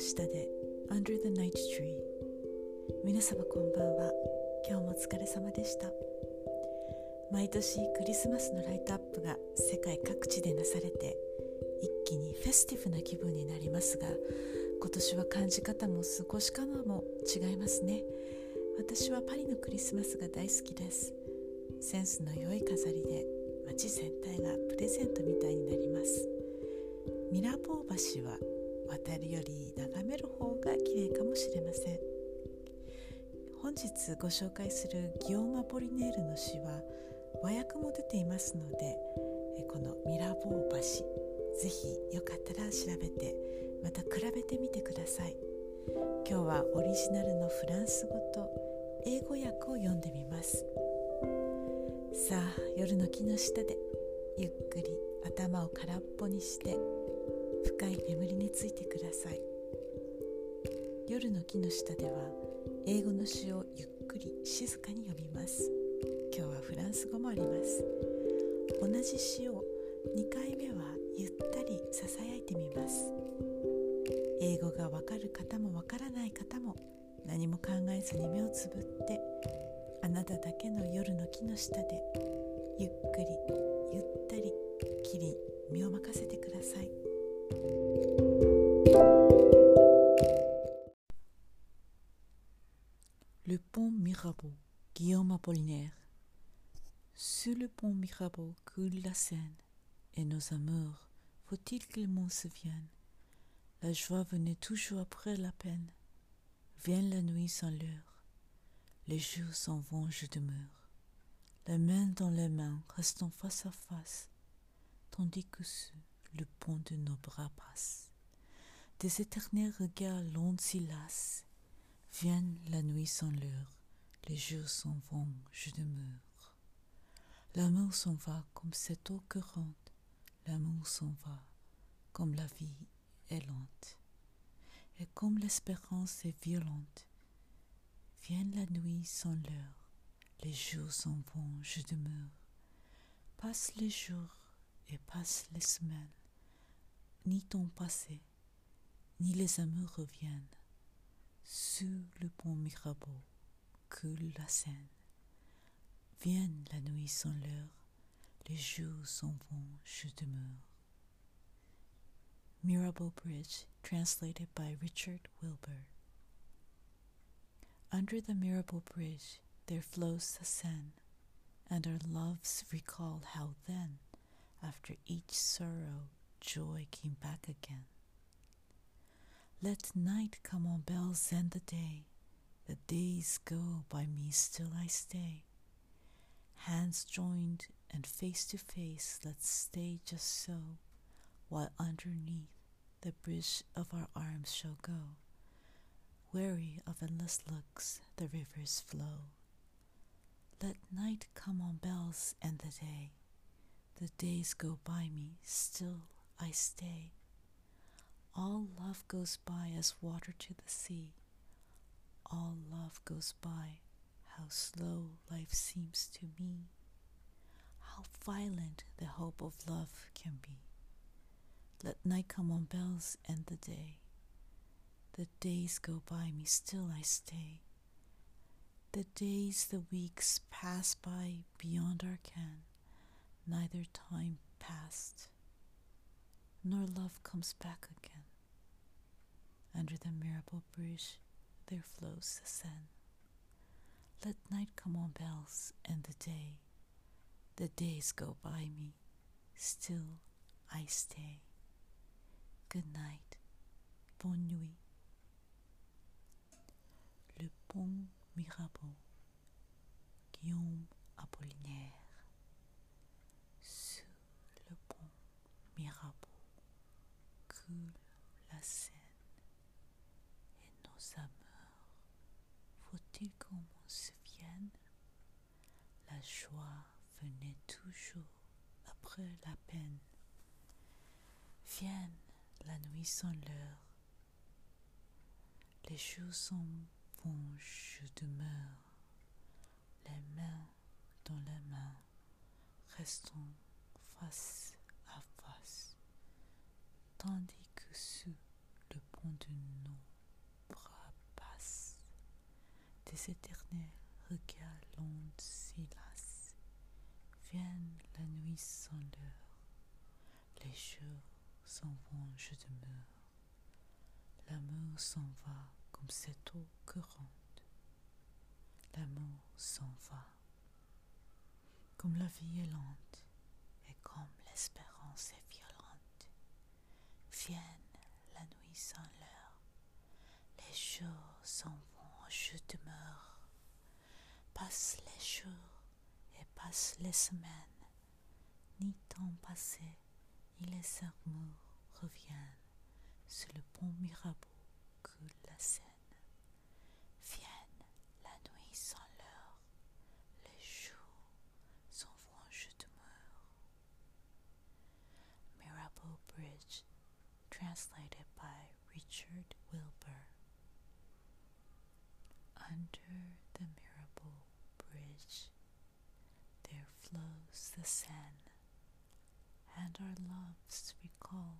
下で Under the Night Tree 皆様こんばんは。今日もお疲れ様でした。毎年クリスマスのライトアップが世界各地でなされて一気にフェスティブな気分になりますが今年は感じ方も過ごし方も違いますね。私はパリのクリスマスが大好きです。センスの良い飾りで街全体がプレゼントみたいになります。ミラボー橋は渡るより眺める方が綺麗かもしれません。本日ご紹介するギオーマ・ポリネールの詩は和訳も出ていますのでこのミラボー橋ぜひよかったら調べてまた比べてみてください。今日はオリジナルのフランス語と英語訳を読んでみます。さあ夜の木の下でゆっくり頭を空っぽにして深い眠りについてください。夜の木の下では英語の詩をゆっくり静かに読みます。今日はフランス語もあります。同じ詩を2回目はゆったりささやいてみます。英語がわかる方もわからない方も何も考えずに目をつぶってあなただけの夜の木の下でゆっくりゆったりきり身を任せてください。Le pont Mirabeau, Guillaume Apollinaire. Sur le pont Mirabeau coule la Seine, et nos amours, faut-il que le monde se vienne? La joie venait toujours après la peine. Vient la nuit sans l'heure, les jours s'en vont, je demeure. La main dans la main, restons face à face, tandis que sur le pont de nos bras passe. Des éternels regards longs s'y lassent, Vienne la nuit sans l'heure, les jours s'en vont, je demeure. L'amour s'en va comme cette eau courante, l'amour s'en va comme la vie est lente. Et comme l'espérance est violente, vienne la nuit sans l'heure, les jours s'en vont, je demeure. Passent les jours et passent les semaines, ni ton passé, ni les amours reviennent. Sur le pont Mirabeau coule la Seine. Vienne la nuit sans l'heure, les jours s'en vont, je demeure. Mirabeau Bridge, translated by Richard Wilbur. Under the Mirabeau Bridge there flows the Seine, and our loves recall how then, after each sorrow, joy came back again. Let night come on bells and the day. The days go by me, still I stay. Hands joined and face to face, let's stay just so, while underneath the bridge of our arms shall go. Weary of endless looks, the rivers flow. Let night come on bells and the day. The days go by me, still I stay. All love goes by as water to the sea. All love goes by, how slow life seems to me. How violent the hope of love can be. Let night come on bells and the day. The days go by me, still I stay. The days, the weeks pass by beyond our ken. Neither time passed, nor love comes back again. Under the Mirabeau Bridge there flows the Seine. Let night come on bells and the day. The days go by me, still I stay. Good night, bonne nuit. Le pont Mirabeau, joie venait toujours après la peine. Vienne la nuit sans l'heure, les choses sont bonnes je demeure, les mains dans les mains, restons face à face, tandis que sous le pont de nos bras passe des. S'en vont, je demeure. L'amour s'en va comme cette eau courante. L'amour s'en va. Comme la vie est lente et comme l'espérance est violente. Vienne la nuit sans l'heure. Les jours s'en vont, je demeure. Passent les jours et passent les semaines. Ni temps passé, ni les amours reviennent sur le Mirabeau la Seine. Vienne la nuit sans l'heure, les jours. Mirabeau Bridge, translated by Richard Wilbur. Under the Mirabeau Bridge, there flows the Seine, and our loves recall